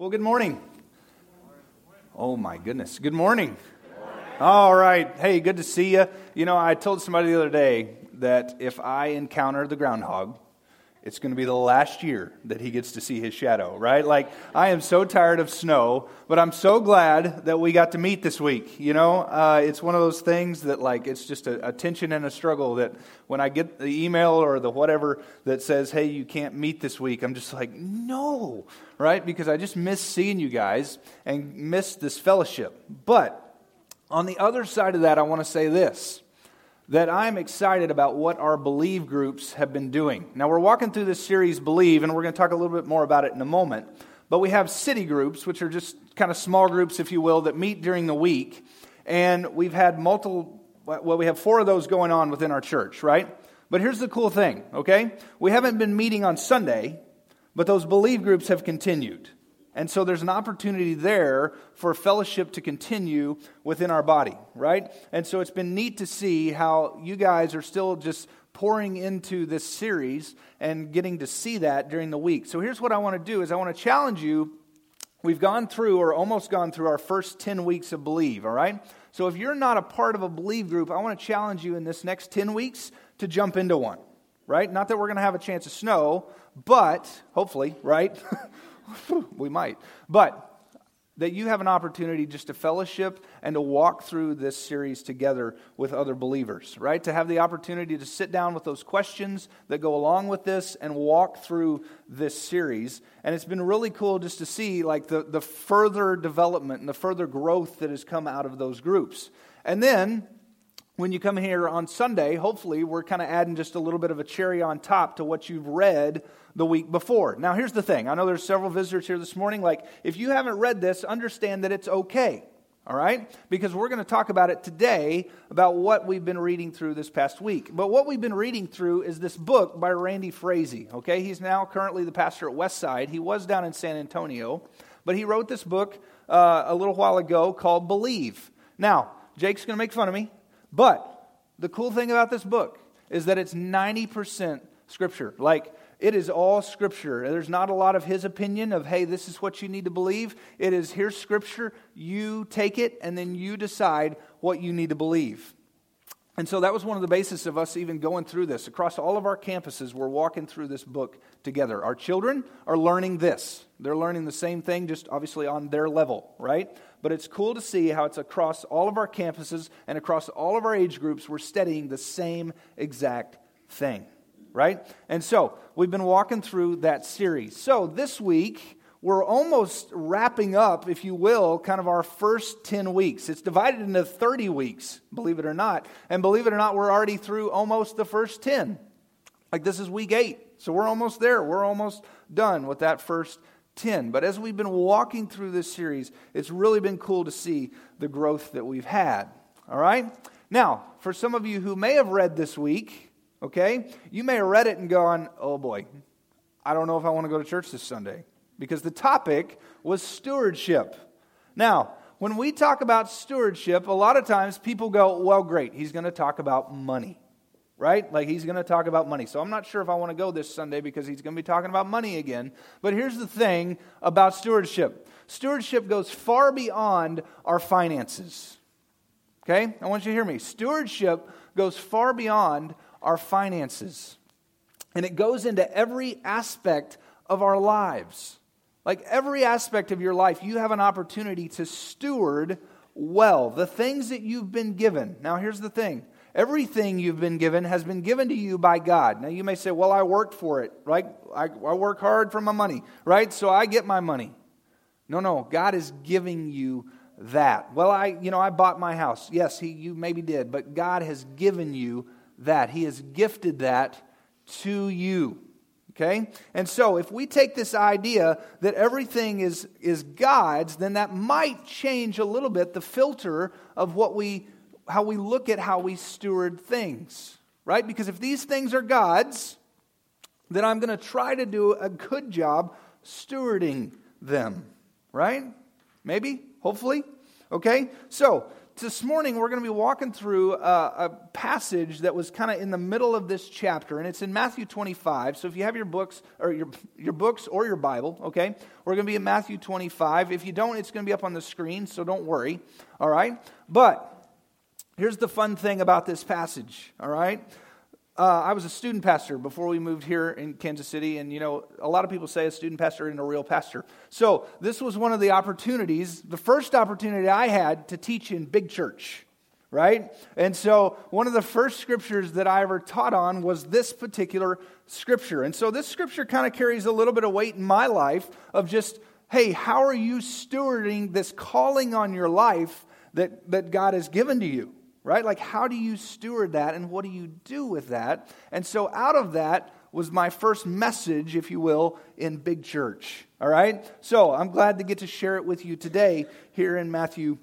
Well, good morning. Oh, my goodness. Good morning. All right. Hey, good to see you. You know, I told somebody the other day that if I encounter the groundhog, it's going to be the last year that he gets to see his shadow, right? Like, I am so tired of snow, but I'm so glad that we got to meet this week. You know, uh, it's one of those things that, like, it's just a, a, tension and a struggle that when I get the email or the whatever that says, hey, you can't meet this week, I'm just like, no, right? Because I just miss seeing you guys and miss this fellowship. But on the other side of that, I want to say this that I'm excited about what our Believe groups have been doing. Now, we're walking through this series, Believe, and we're going to talk a little bit more about it in a moment. But we have city groups, which are just kind of small groups, if you will, that meet during the week. And we've had multiple, well, we have four of those going on within our church, right? But here's the cool thing, okay? We haven't been meeting on Sunday, but those Believe groups have continued. And so there's an opportunity there for fellowship to continue within our body, right? And so it's been neat to see how you guys are still just pouring into this series and getting to see that during the week. So here's what I want to do is I want to challenge you. We've gone through or almost gone through our first 10 weeks of believe, all right? So if you're not a part of a believe group, I want to challenge you in this next 10 weeks to jump into one, right? Not that we're going to have a chance of snow, but hopefully, right? we might. But that you have an opportunity just to fellowship and to walk through this series together with other believers, right? To have the opportunity to sit down with those questions that go along with this and walk through this series. And it's been really cool just to see like the, the further development and the further growth that has come out of those groups. And then when you come here on Sunday, hopefully we're kind of adding just a little bit of a cherry on top to what you've read the week before. Now, here's the thing I know there's several visitors here this morning. Like, if you haven't read this, understand that it's okay. All right? Because we're going to talk about it today about what we've been reading through this past week. But what we've been reading through is this book by Randy Frazee. Okay? He's now currently the pastor at Westside. He was down in San Antonio, but he wrote this book uh, a little while ago called Believe. Now, Jake's going to make fun of me, but the cool thing about this book is that it's 90% scripture. Like, it is all scripture. There's not a lot of his opinion of, hey, this is what you need to believe. It is, here's scripture, you take it, and then you decide what you need to believe. And so that was one of the basis of us even going through this. Across all of our campuses, we're walking through this book together. Our children are learning this. They're learning the same thing, just obviously on their level, right? But it's cool to see how it's across all of our campuses and across all of our age groups, we're studying the same exact thing right? And so we've been walking through that series. So this week, we're almost wrapping up, if you will, kind of our first 10 weeks. It's divided into 30 weeks, believe it or not. And believe it or not, we're already through almost the first 10. Like this is week eight. So we're almost there. We're almost done with that first 10. But as we've been walking through this series, it's really been cool to see the growth that we've had. All right? Now, for some of you who may have read this week, Okay? You may have read it and gone, oh boy, I don't know if I want to go to church this Sunday. Because the topic was stewardship. Now, when we talk about stewardship, a lot of times people go, well, great, he's going to talk about money, right? Like he's going to talk about money. So I'm not sure if I want to go this Sunday because he's going to be talking about money again. But here's the thing about stewardship stewardship goes far beyond our finances. Okay? I want you to hear me. Stewardship goes far beyond our finances. And it goes into every aspect of our lives. Like every aspect of your life, you have an opportunity to steward well the things that you've been given. Now, here's the thing everything you've been given has been given to you by God. Now, you may say, well, I worked for it, right? I, I work hard for my money, right? So I get my money. No, no, God is giving you that. Well, I, you know, I bought my house. Yes, he, you maybe did, but God has given you that. He has gifted that to you. Okay? And so, if we take this idea that everything is, is God's, then that might change a little bit the filter of what we, how we look at how we steward things. Right? Because if these things are God's, then I'm going to try to do a good job stewarding them. Right? Maybe? Hopefully? Okay? So, this morning we're going to be walking through a, a passage that was kind of in the middle of this chapter, and it's in Matthew 25. So if you have your books or your, your books or your Bible, okay, we're going to be in Matthew 25. If you don't, it's going to be up on the screen, so don't worry, all right? But here's the fun thing about this passage, all right? Uh, I was a student pastor before we moved here in Kansas City, and you know, a lot of people say a student pastor isn't a real pastor. So, this was one of the opportunities, the first opportunity I had to teach in big church, right? And so, one of the first scriptures that I ever taught on was this particular scripture. And so, this scripture kind of carries a little bit of weight in my life of just, hey, how are you stewarding this calling on your life that, that God has given to you? Right? Like, how do you steward that and what do you do with that? And so, out of that was my first message, if you will, in big church, all right? So, I'm glad to get to share it with you today here in Matthew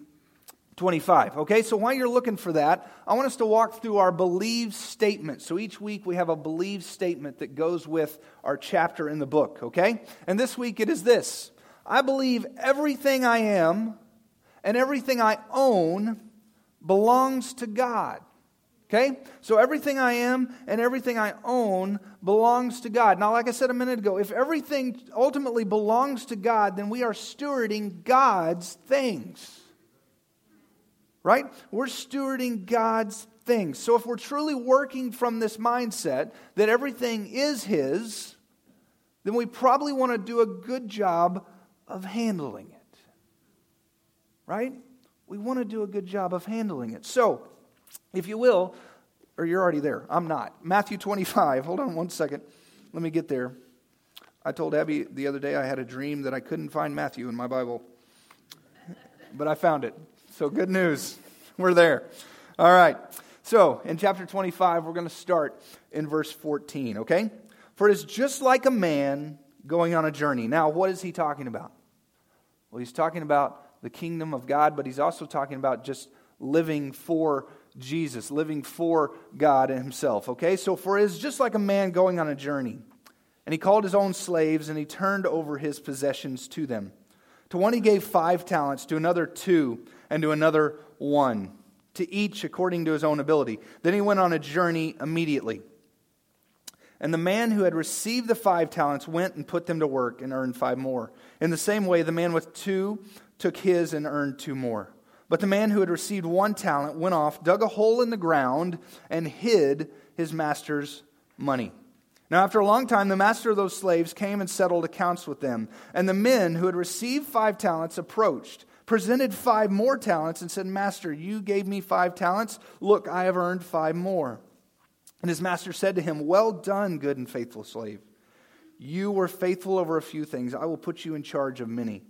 25. Okay, so while you're looking for that, I want us to walk through our believe statement. So each week we have a believe statement that goes with our chapter in the book, okay? And this week it is this I believe everything I am and everything I own belongs to God. Okay? So everything I am and everything I own belongs to God. Now, like I said a minute ago, if everything ultimately belongs to God, then we are stewarding God's things. Right? We're stewarding God's things. So if we're truly working from this mindset that everything is His, then we probably want to do a good job of handling it. Right? We want to do a good job of handling it. So, if you will, or you're already there, I'm not. Matthew 25, hold on one second. Let me get there. I told Abby the other day I had a dream that I couldn't find Matthew in my Bible, but I found it. So, good news. We're there. All right. So, in chapter 25, we're going to start in verse 14, okay? For it is just like a man going on a journey. Now, what is he talking about? Well, he's talking about the kingdom of God, but he's also talking about just living for Jesus, living for God himself. Okay? So, for is just like a man going on a journey. And he called his own slaves and he turned over his possessions to them. To one he gave five talents, to another two, and to another one, to each according to his own ability. Then he went on a journey immediately. And the man who had received the five talents went and put them to work and earned five more. In the same way, the man with two took his and earned two more. But the man who had received one talent went off, dug a hole in the ground, and hid his master's money. Now, after a long time, the master of those slaves came and settled accounts with them. And the men who had received five talents approached, presented five more talents, and said, Master, you gave me five talents. Look, I have earned five more. And his master said to him, Well done, good and faithful slave. You were faithful over a few things. I will put you in charge of many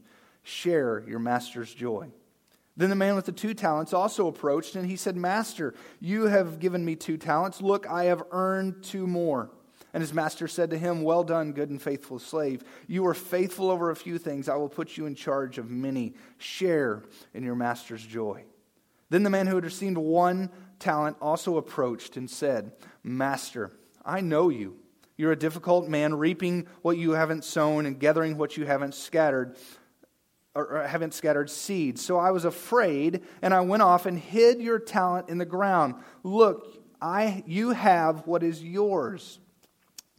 share your master's joy. Then the man with the two talents also approached, and he said, Master, you have given me two talents. Look, I have earned two more. And his master said to him, Well done, good and faithful slave. You were faithful over a few things. I will put you in charge of many. Share in your master's joy. Then the man who had received one talent also approached and said, Master, I know you. You're a difficult man, reaping what you haven't sown and gathering what you haven't scattered or haven't scattered seeds. So I was afraid, and I went off and hid your talent in the ground. Look, I, you have what is yours.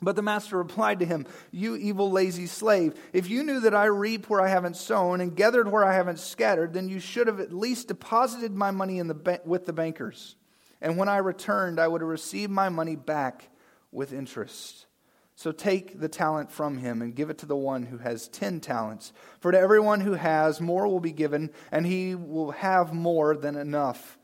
But the master replied to him, You evil, lazy slave, if you knew that I reap where I haven't sown and gathered where I haven't scattered, then you should have at least deposited my money in the ba- with the bankers. And when I returned, I would have received my money back with interest. So take the talent from him and give it to the one who has ten talents. For to everyone who has, more will be given, and he will have more than enough.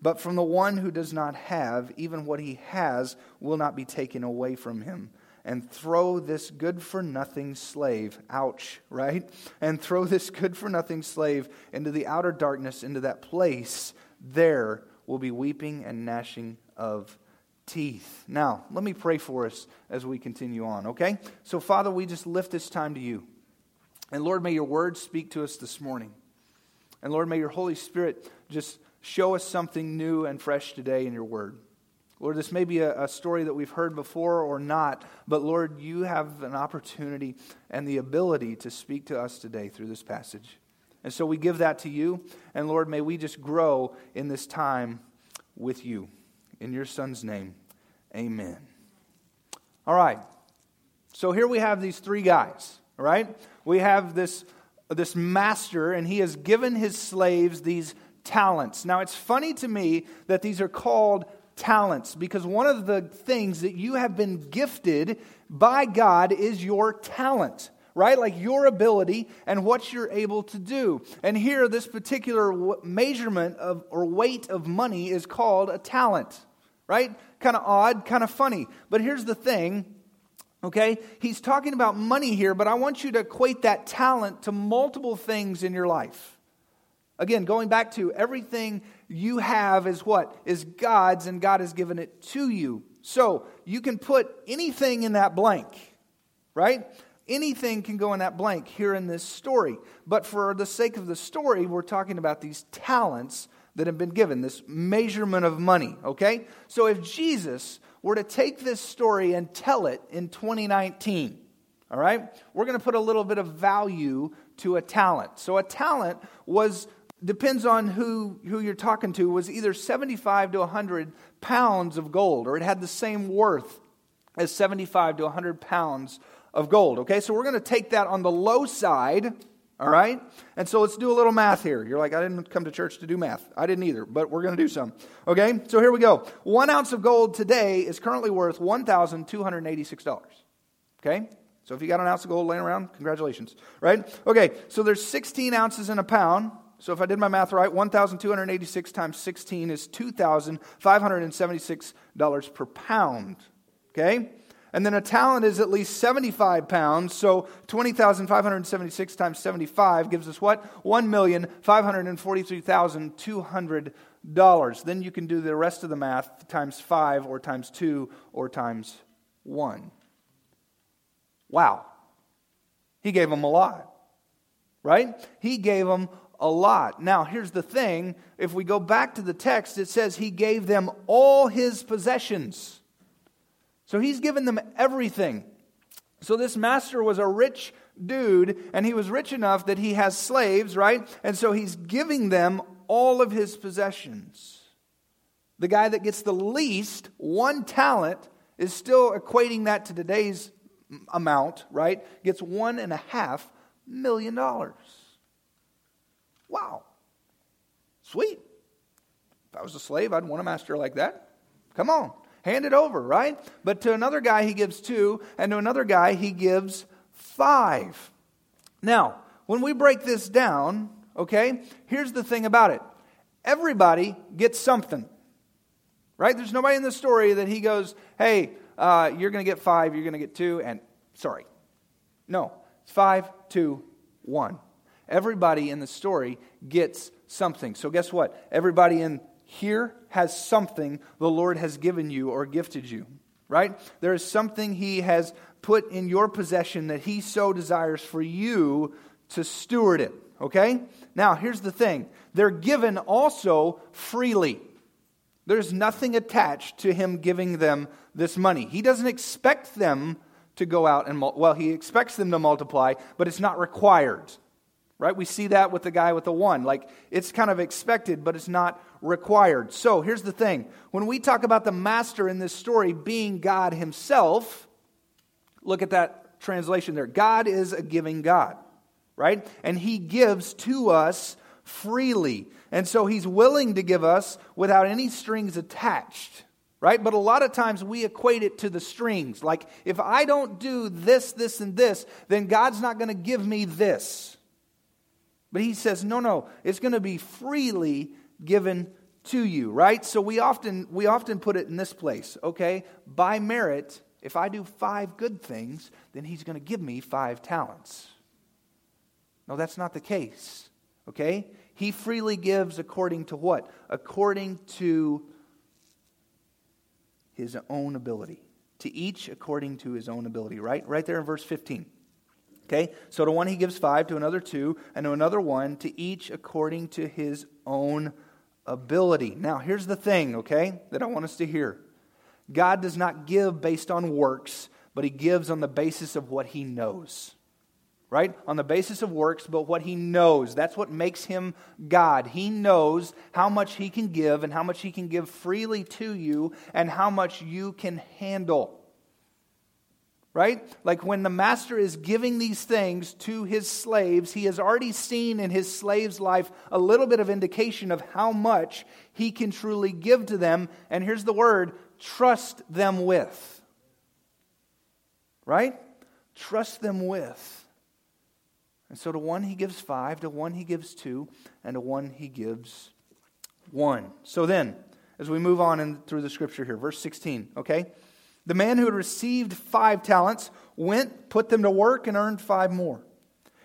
But from the one who does not have, even what he has will not be taken away from him. And throw this good for nothing slave, ouch, right? And throw this good for nothing slave into the outer darkness, into that place. There will be weeping and gnashing of teeth. Now, let me pray for us as we continue on, okay? So, Father, we just lift this time to you. And Lord, may your word speak to us this morning. And Lord, may your Holy Spirit just show us something new and fresh today in your word. Lord, this may be a, a, story that we've heard before or not, but Lord, you have an opportunity and the ability to speak to us today through this passage. And so we give that to you. And Lord, may we just grow in this time with you. In your son's name, amen. All right. So here we have these three guys, all right? We have this, this master, and he has given his slaves these talents. Now, it's funny to me that these are called talents because one of the things that you have been gifted by God is your talent right? Like your ability and what you're able to do. And here, this particular measurement of or weight of money is called a talent, right? Kind of odd, kind of funny. But here's the thing. Okay, he's talking about money here, but I want you to equate that talent to multiple things in your life. Again, going back to everything you have is what? Is God's, and God has given it to you. So you can put anything in that blank, right? Anything can go in that blank here in this story. But for the sake of the story, we're talking about these talents that have been given, this measurement of money, okay? So if Jesus were to take this story and tell it in 2019, all right, we're going to put a little bit of value to a talent. So a talent was depends on who, who you're talking to, was either 75 to 100 pounds of gold, or it had the same worth as 75 to 100 pounds of gold. Okay, so we're going to take that on the low side. All right? And so let's do a little math here. You're like, I didn't come to church to do math. I didn't either, but we're going to do some. Okay? So here we go. One ounce of gold today is currently worth $1,286. Okay? So if you got an ounce of gold laying around, congratulations. Right? Okay, so there's 16 ounces in a pound. So if I did my math right, 1,286 times 16 is $2,576 per pound. Okay? And then a talent is at least 75 pounds. So 20,576 times 75 gives us what? $1,543,200. Then you can do the rest of the math times 5 or times 2 or times 1. Wow. He gave them a lot. Right? He gave them a lot. Now, here's the thing if we go back to the text, it says he gave them all his possessions. So he's given them everything. So this master was a rich dude, and he was rich enough that he has slaves, right? And so he's giving them all of his possessions. The guy that gets the least, one talent, is still equating that to today's amount, right? Gets one and a half million dollars. Wow. Sweet. If I was a slave, I'd want a master like that. Come on. Hand it over, right? But to another guy, he gives two, and to another guy, he gives five. Now, when we break this down, okay, here's the thing about it everybody gets something, right? There's nobody in the story that he goes, hey, uh, you're going to get five, you're going to get two, and sorry. No, it's five, two, one. Everybody in the story gets something. So, guess what? Everybody in here has something the Lord has given you or gifted you, right? There is something He has put in your possession that He so desires for you to steward it, okay? Now, here's the thing they're given also freely. There's nothing attached to Him giving them this money. He doesn't expect them to go out and, well, He expects them to multiply, but it's not required right? We see that with the guy with the one. Like, it's kind of expected, but it's not required. So, here's the thing when we talk about the master in this story being God himself, look at that translation there. God is a giving God, right? And he gives to us freely. And so, he's willing to give us without any strings attached right? But a lot of times we equate it to the strings. Like, if I don't do this, this, and this, then God's not going to give me this. But he says, no, no, it's going to be freely given to you, right? So we often, we often put it in this place, okay? By merit, if I do five good things, then he's going to give me five talents. No, that's not the case, okay? He freely gives according to what? According to his own ability. To each according to his own ability, right? Right there in verse 15. Okay? So to one he gives five, to another two, and to another one, to each according to his own ability. Now, here's the thing, okay, that I want us to hear God does not give based on works, but he gives on the basis of what he knows. right? On the basis of works, but what he knows. That's what makes him God. He knows how much he can give and how much he can give freely to you and how much you can handle. Right? Like when the master is giving these things to his slaves, he has already seen in his slave's life a little bit of indication of how much he can truly give to them. And here's the word trust them with. Right? Trust them with. And so to one he gives five, to one he gives two, and to one he gives one. So then, as we move on in, through the scripture here, verse 16, okay? The man who had received five talents went, put them to work, and earned five more.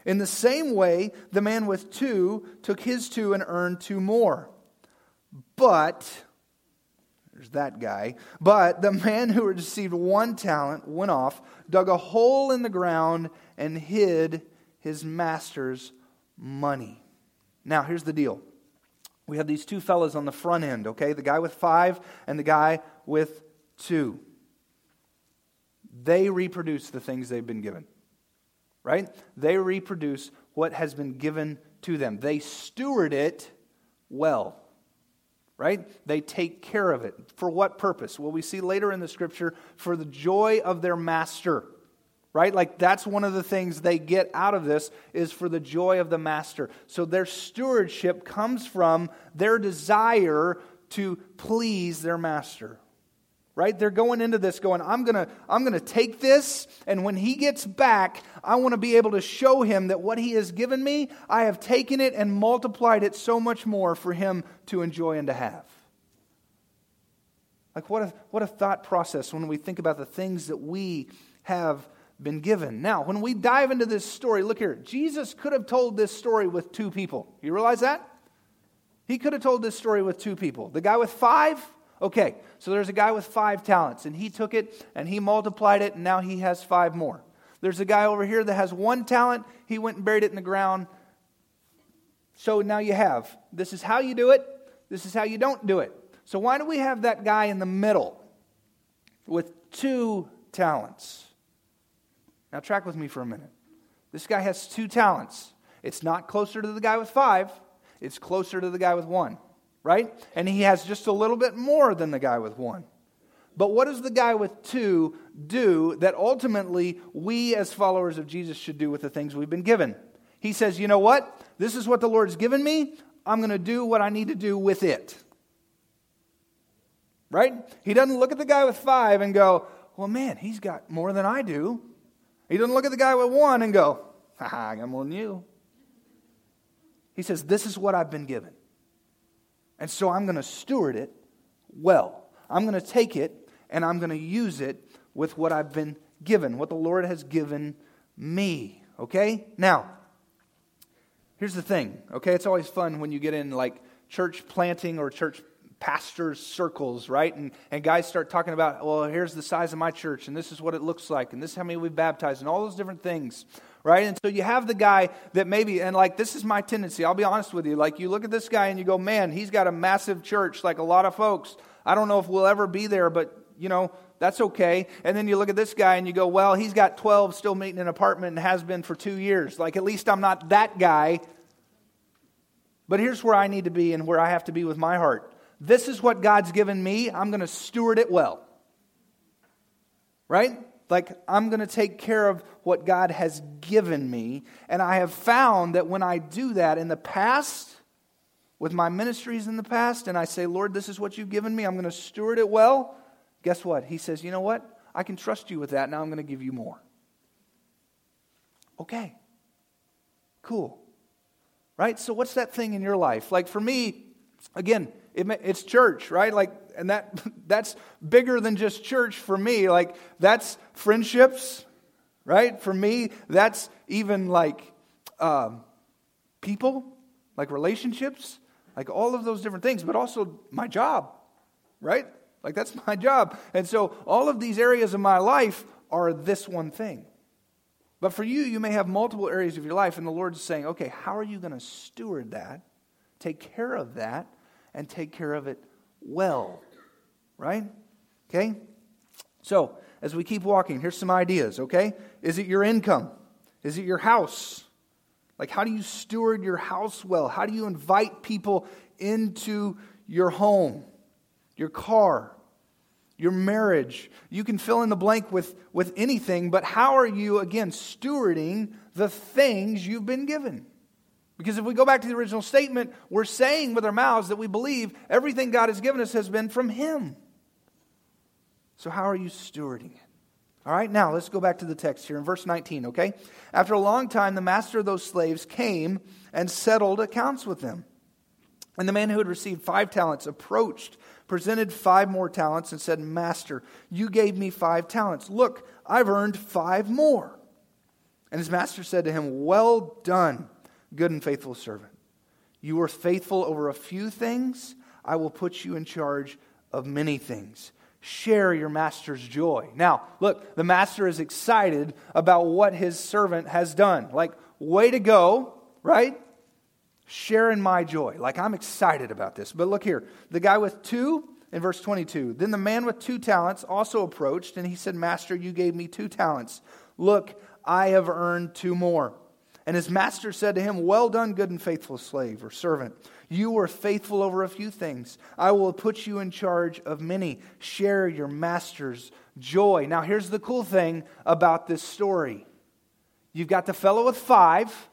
In the same way, the man with two took his two and earned two more. But, there's that guy, but the man who had received one talent went off, dug a hole in the ground, and hid his master's money. Now, here's the deal. We have these two fellows on the front end, okay? The guy with five and the guy with two. They reproduce the things they've been given, right? They reproduce what has been given to them. They steward it well, right? They take care of it. For what purpose? Well, we see later in the scripture, for the joy of their master right like that's one of the things they get out of this is for the joy of the master so their stewardship comes from their desire to please their master right they're going into this going i'm going to i'm going to take this and when he gets back i want to be able to show him that what he has given me i have taken it and multiplied it so much more for him to enjoy and to have like what a, what a thought process when we think about the things that we have been given. Now, when we dive into this story, look here. Jesus could have told this story with two people. You realize that? He could have told this story with two people. The guy with five, okay, so there's a guy with five talents, and he took it and he multiplied it, and now he has five more. There's a guy over here that has one talent, he went and buried it in the ground. So now you have this is how you do it, this is how you don't do it. So why do we have that guy in the middle with two talents? Now, track with me for a minute. This guy has two talents. It's not closer to the guy with five, it's closer to the guy with one, right? And he has just a little bit more than the guy with one. But what does the guy with two do that ultimately we as followers of Jesus should do with the things we've been given? He says, you know what? This is what the Lord's given me. I'm going to do what I need to do with it. Right? He doesn't look at the guy with five and go, well, man, he's got more than I do. He doesn't look at the guy with one and go, ha, I got more than you. He says, This is what I've been given. And so I'm going to steward it well. I'm going to take it and I'm going to use it with what I've been given, what the Lord has given me. Okay? Now, here's the thing. Okay? It's always fun when you get in like church planting or church pastors' circles, right? And, and guys start talking about, well, here's the size of my church, and this is what it looks like, and this is how many we've baptized, and all those different things, right? And so you have the guy that maybe, and like, this is my tendency, I'll be honest with you. Like, you look at this guy and you go, man, he's got a massive church, like a lot of folks. I don't know if we'll ever be there, but, you know, that's okay. And then you look at this guy and you go, well, he's got 12 still meeting in an apartment and has been for two years. Like, at least I'm not that guy. But here's where I need to be and where I have to be with my heart. This is what God's given me. I'm going to steward it well. Right? Like, I'm going to take care of what God has given me. And I have found that when I do that in the past, with my ministries in the past, and I say, Lord, this is what you've given me, I'm going to steward it well. Guess what? He says, You know what? I can trust you with that. Now I'm going to give you more. Okay. Cool. Right? So, what's that thing in your life? Like, for me, again, it, it's church, right? Like, and that that's bigger than just church for me. Like, that's friendships, right? For me, that's even like um, people, like relationships, like all of those different things, but also my job, right? Like, that's my job. And so, all of these areas of my life are this one thing. But for you, you may have multiple areas of your life, and the Lord's saying, okay, how are you going to steward that, take care of that, and take care of it well. Right? Okay? So, as we keep walking, here's some ideas, okay? Is it your income? Is it your house? Like, how do you steward your house well? How do you invite people into your home, your car, your marriage? You can fill in the blank with, with anything, but how are you, again, stewarding the things you've been given? Because if we go back to the original statement, we're saying with our mouths that we believe everything God has given us has been from Him. So, how are you stewarding it? All right, now let's go back to the text here in verse 19, okay? After a long time, the master of those slaves came and settled accounts with them. And the man who had received five talents approached, presented five more talents, and said, Master, you gave me five talents. Look, I've earned five more. And his master said to him, Well done, good and faithful servant. You were faithful over a few things, I will put you in charge of many things share your master's joy. Now, look, the master is excited about what his servant has done. Like, way to go, right? Sharing my joy. Like, I'm excited about this. But look here the guy with two, in verse 22, then the man with two talents also approached, and he said, Master, you gave me two talents. Look, I have earned two more. And his master said to him, Well done, good and faithful slave or servant. You were faithful over a few things. I will put you in charge of many. Share your master's joy. Now, here's the cool thing about this story you've got the fellow with five,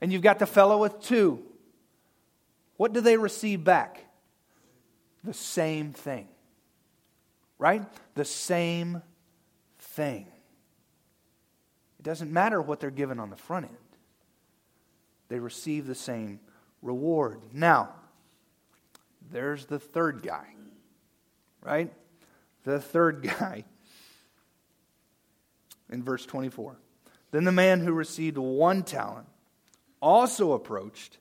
and you've got the fellow with two. What do they receive back? The same thing. Right? The same thing. It doesn't matter what they're given on the front end, they receive the same reward. Now, there's the third guy, right? The third guy in verse 24. Then the man who received one talent also approached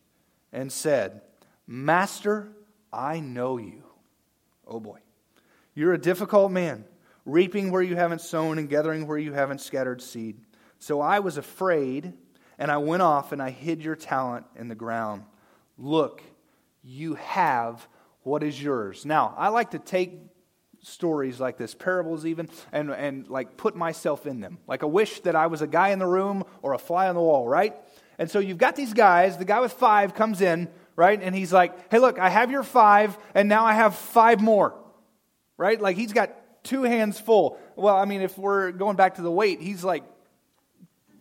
and said, Master, I know you. Oh boy. You're a difficult man, reaping where you haven't sown and gathering where you haven't scattered seed. So I was afraid, and I went off and I hid your talent in the ground. Look, you have what is yours. Now, I like to take stories like this, parables even, and, and like put myself in them. Like a wish that I was a guy in the room or a fly on the wall, right? And so you've got these guys, the guy with five comes in, right? And he's like, hey, look, I have your five, and now I have five more, right? Like he's got two hands full. Well, I mean, if we're going back to the weight, he's like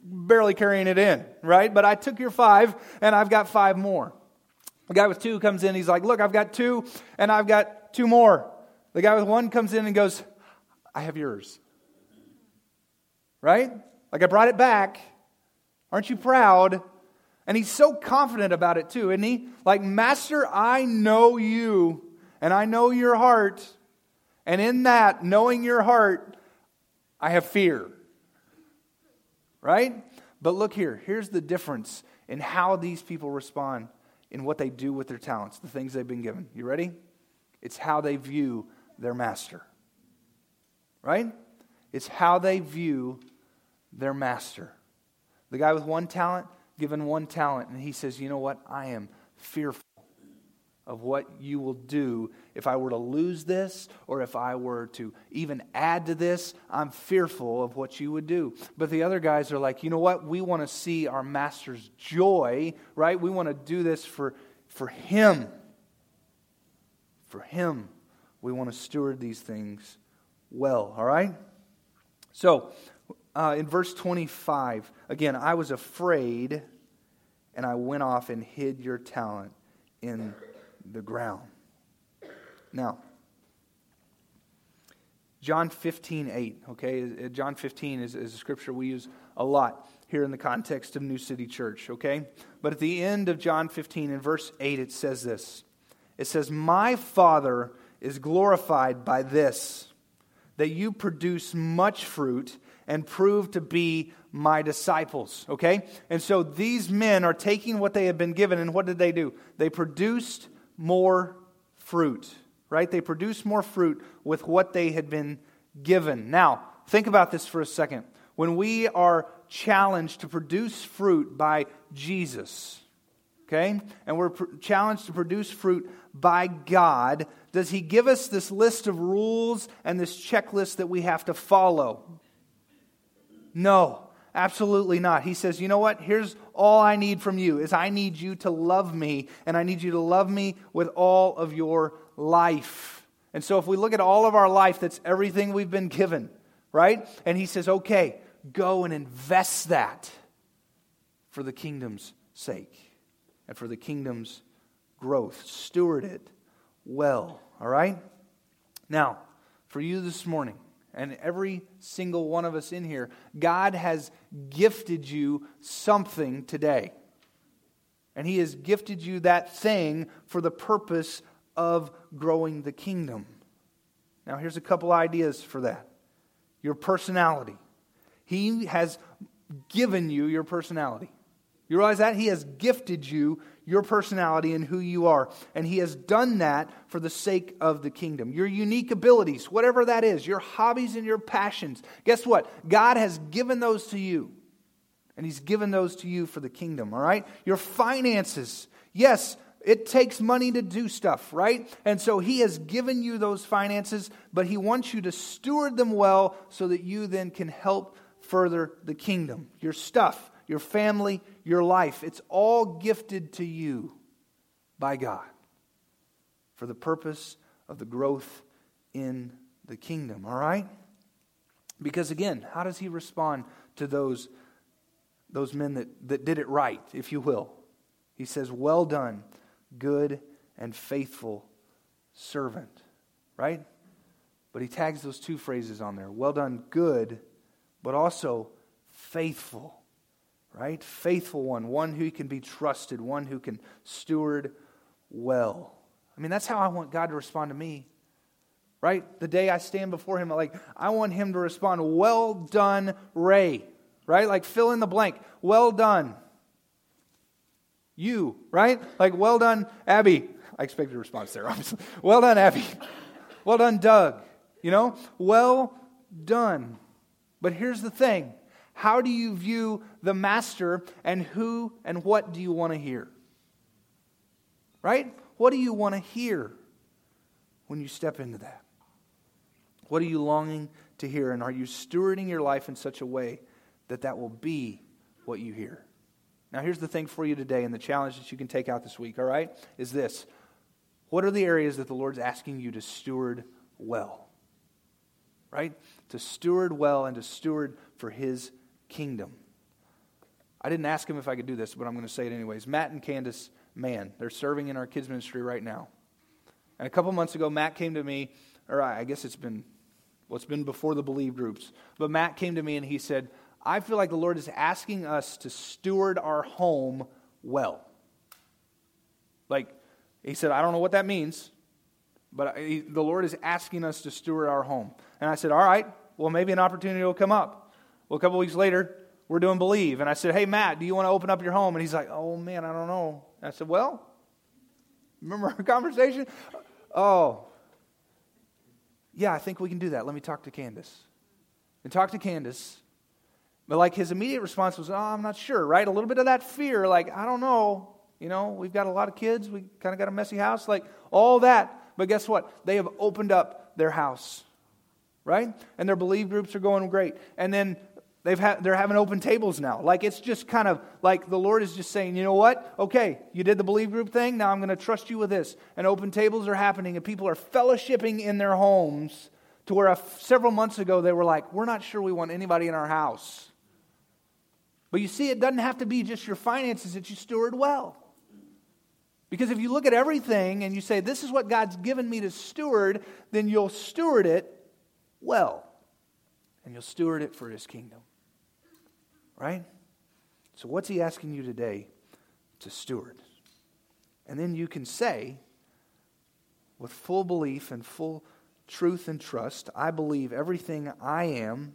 barely carrying it in, right? But I took your five, and I've got five more. The guy with two comes in, he's like, Look, I've got two, and I've got two more. The guy with one comes in and goes, I have yours. Right? Like I brought it back. Aren't you proud? And he's so confident about it too, isn't he? Like, Master, I know you, and I know your heart. And in that, knowing your heart, I have fear. Right? But look here. Here's the difference in how these people respond in what they do with their talents, the things they've been given. You ready? It's how they view their master. Right? It's how they view their master. The guy with one talent, given one talent, and he says, You know what? I am fearful of what you will do if I were to lose this or if I were to even add to this. I'm fearful of what you would do. But the other guys are like, you know what? We want to see our master's joy, right? We want to do this for, for him. For him. We want to steward these things well, all right? So, uh, in verse 25, again, I was afraid and I went off and hid your talent in the ground. Now, John 15, 8, okay? John 15 is, is a scripture we use a lot here in the context of New City Church, okay? But at the end of John 15, in verse 8, it says this It says, My Father is glorified by this, that you produce much fruit and prove to be my disciples, okay? And so these men are taking what they have been given, and what did they do? They produced more fruit, right? They produced more fruit with what they had been given. Now, think about this for a second. When we are challenged to produce fruit by Jesus, okay, and we're pr- challenged to produce fruit by God, does He give us this list of rules and this checklist that we have to follow? No. Absolutely not. He says, You know what? Here's all I need from you is I need you to love me and I need you to love me with all of your life. And so if we look at all of our life, that's everything we've been given, right? And he says, "Okay, go and invest that for the kingdom's sake and for the kingdom's growth. Steward it well, all right? Now, for you this morning, and every single one of us in here, God has gifted you something today. And He has gifted you that thing for the purpose of growing the kingdom. Now, here's a couple ideas for that your personality. He has given you your personality. You realize that? He has gifted you your personality and who you are. And He has done that for the sake of the kingdom. Your unique abilities, whatever that is, your hobbies and your passions. Guess what? God has given those to you. And He's given those to you for the kingdom, all right? Your finances. Yes, it takes money to do stuff, right? And so He has given you those finances, but He wants you to steward them well so that you then can help further the kingdom. Your stuff, your family, your life. It's all gifted to you by God for the purpose of the growth in the kingdom, all right? Because again, how does he respond to those, those men that, that did it right, if you will? He says, Well done, good and faithful servant, right? But he tags those two phrases on there well done, good, but also faithful right? Faithful one, one who can be trusted, one who can steward well. I mean, that's how I want God to respond to me, right? The day I stand before Him, like, I want Him to respond, Well done, Ray, right? Like, fill in the blank. Well done. You, right? Like, well done, Abby. I expected a response there, obviously. Well done, Abby. Well done, Doug. You know, well done. But here's the thing how do you view the master and who and what do you want to hear? Right? What do you want to hear when you step into that? What are you longing to hear? And are you stewarding your life in such a way that that will be what you hear? Now, here's the thing for you today, and the challenge that you can take out this week, all right, is this. What are the areas that the Lord's asking you to steward well? Right? To steward well and to steward for His kingdom. I didn't ask him if I could do this, but I'm going to say it anyways. Matt and Candace Mann, they're serving in our kids' ministry right now. And a couple months ago, Matt came to me, or I guess it's been, well, it's been before the Believe groups, but Matt came to me and he said, I feel like the Lord is asking us to steward our home well. Like, he said, I don't know what that means, but the Lord is asking us to steward our home. And I said, All right, well, maybe an opportunity will come up. Well, a couple weeks later, we're doing Believe. And I said, Hey, Matt, do you want to open up your home? And he's like, Oh, man, I don't know. And I said, Well, remember our conversation? Oh, yeah, I think we can do that. Let me talk to Candace. And talk to Candace. But like his immediate response was, Oh, I'm not sure, right? A little bit of that fear, like, I don't know. You know, we've got a lot of kids. We kind of got a messy house, like all that. But guess what? They have opened up their house, right? And their believe groups are going great. And then They've ha- they're having open tables now. Like it's just kind of like the Lord is just saying, you know what? Okay, you did the believe group thing. Now I'm going to trust you with this. And open tables are happening, and people are fellowshipping in their homes to where a, several months ago they were like, we're not sure we want anybody in our house. But you see, it doesn't have to be just your finances that you steward well. Because if you look at everything and you say, this is what God's given me to steward, then you'll steward it well. And you'll steward it for his kingdom. Right? So, what's he asking you today to steward? And then you can say, with full belief and full truth and trust, I believe everything I am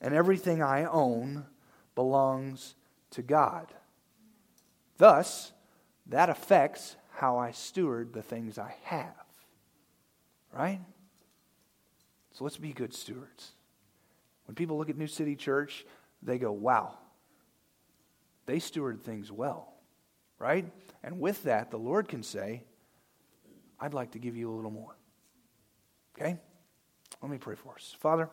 and everything I own belongs to God. Thus, that affects how I steward the things I have. Right? So let's be good stewards. When people look at New City Church, they go, wow, they steward things well, right? And with that, the Lord can say, I'd like to give you a little more. Okay? Let me pray for us. Father,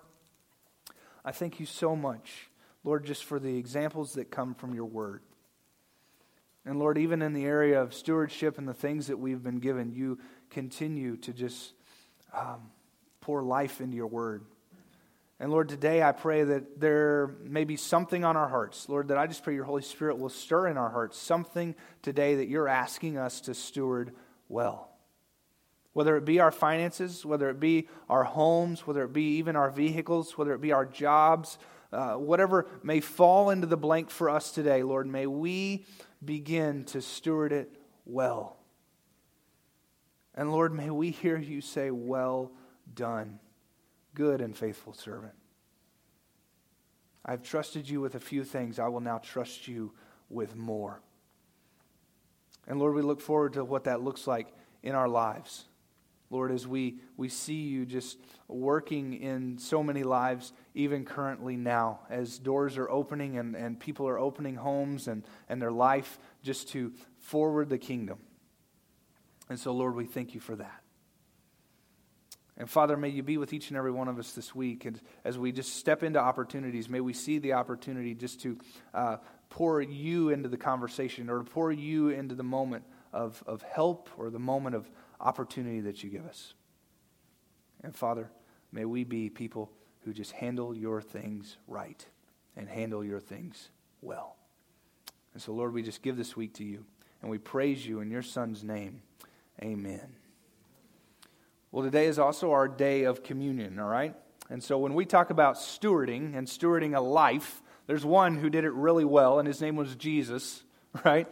I thank you so much Lord, just for the examples that come from your word. And Lord, even in the area of stewardship and the things that we've been given, you continue to just um, pour life into your word. And Lord, today I pray that there may be something on our hearts. Lord, that I just pray your Holy Spirit will stir in our hearts something today that you're asking us to steward well. Whether it be our finances, whether it be our homes, whether it be even our vehicles, whether it be our jobs, uh, whatever may fall into the blank for us today, Lord, may we begin to steward it well. And Lord, may we hear you say, Well done good and faithful servant. I've trusted you with a few things. I will now trust you with more. And Lord, we look forward to what that looks like in our lives. Lord, as we, we see you just working in so many lives, even currently now, as doors are opening and, and people are opening homes and, and their life just to forward the kingdom. And so, Lord, we thank you for that. And Father, may you be with each and every one of us this week. And as we just step into opportunities, may we see the opportunity just to uh, pour you into the conversation or to pour you into the moment of, of help or the moment of opportunity that you give us. And Father, may we be people who just handle your things right and handle your things well. And so, Lord, we just give this week to you and we praise you in your Son's name. Amen. Well, today is also our day of communion, all right? And so when we talk about stewarding and stewarding a life, there's one who did it really well, and his name was Jesus, right?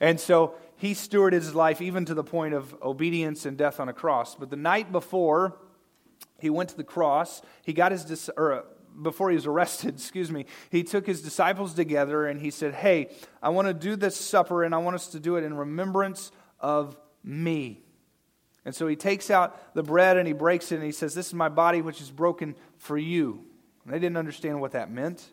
And so he stewarded his life even to the point of obedience and death on a cross. But the night before he went to the cross, he got his, or uh, before he was arrested, excuse me, he took his disciples together and he said, Hey, I want to do this supper and I want us to do it in remembrance of me. And so he takes out the bread and he breaks it and he says, This is my body which is broken for you. And they didn't understand what that meant.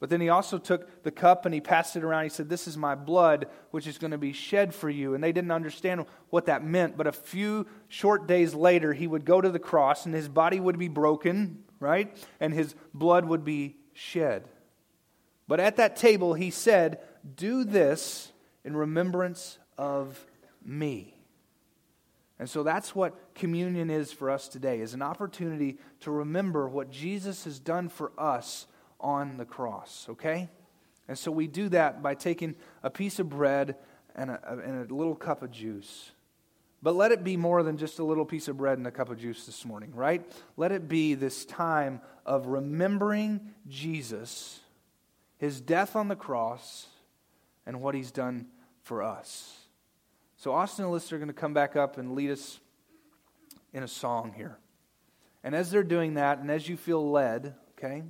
But then he also took the cup and he passed it around. He said, This is my blood which is going to be shed for you. And they didn't understand what that meant. But a few short days later, he would go to the cross and his body would be broken, right? And his blood would be shed. But at that table, he said, Do this in remembrance of me. And so that's what communion is for us today, is an opportunity to remember what Jesus has done for us on the cross, okay? And so we do that by taking a piece of bread and a, and a little cup of juice. But let it be more than just a little piece of bread and a cup of juice this morning, right? Let it be this time of remembering Jesus, his death on the cross, and what he's done for us. So Austin and Alyssa are going to come back up and lead us in a song here. And as they're doing that, and as you feel led, okay,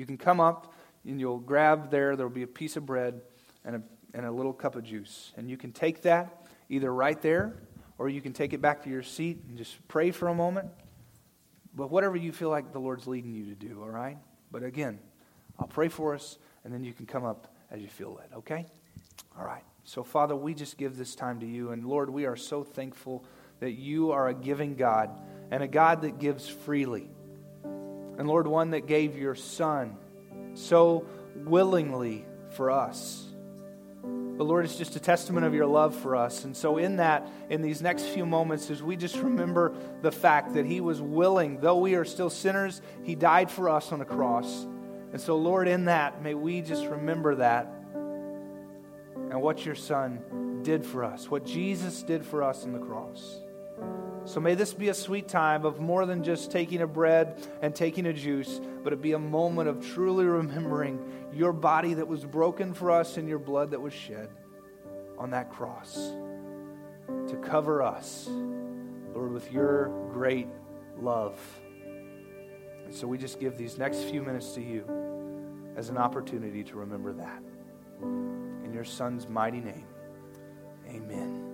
you can come up and you'll grab there, there'll be a piece of bread and a, and a little cup of juice. And you can take that either right there or you can take it back to your seat and just pray for a moment. But whatever you feel like the Lord's leading you to do, all right? But again, I'll pray for us and then you can come up as you feel led, okay? All right. So, Father, we just give this time to you. And Lord, we are so thankful that you are a giving God and a God that gives freely. And Lord, one that gave your Son so willingly for us. But Lord, it's just a testament of your love for us. And so, in that, in these next few moments, as we just remember the fact that He was willing, though we are still sinners, He died for us on a cross. And so, Lord, in that, may we just remember that and what your Son did for us, what Jesus did for us on the cross. So may this be a sweet time of more than just taking a bread and taking a juice, but it be a moment of truly remembering your body that was broken for us and your blood that was shed on that cross to cover us, Lord, with your great love. And so we just give these next few minutes to you as an opportunity to remember that. In your Son's mighty name, amen.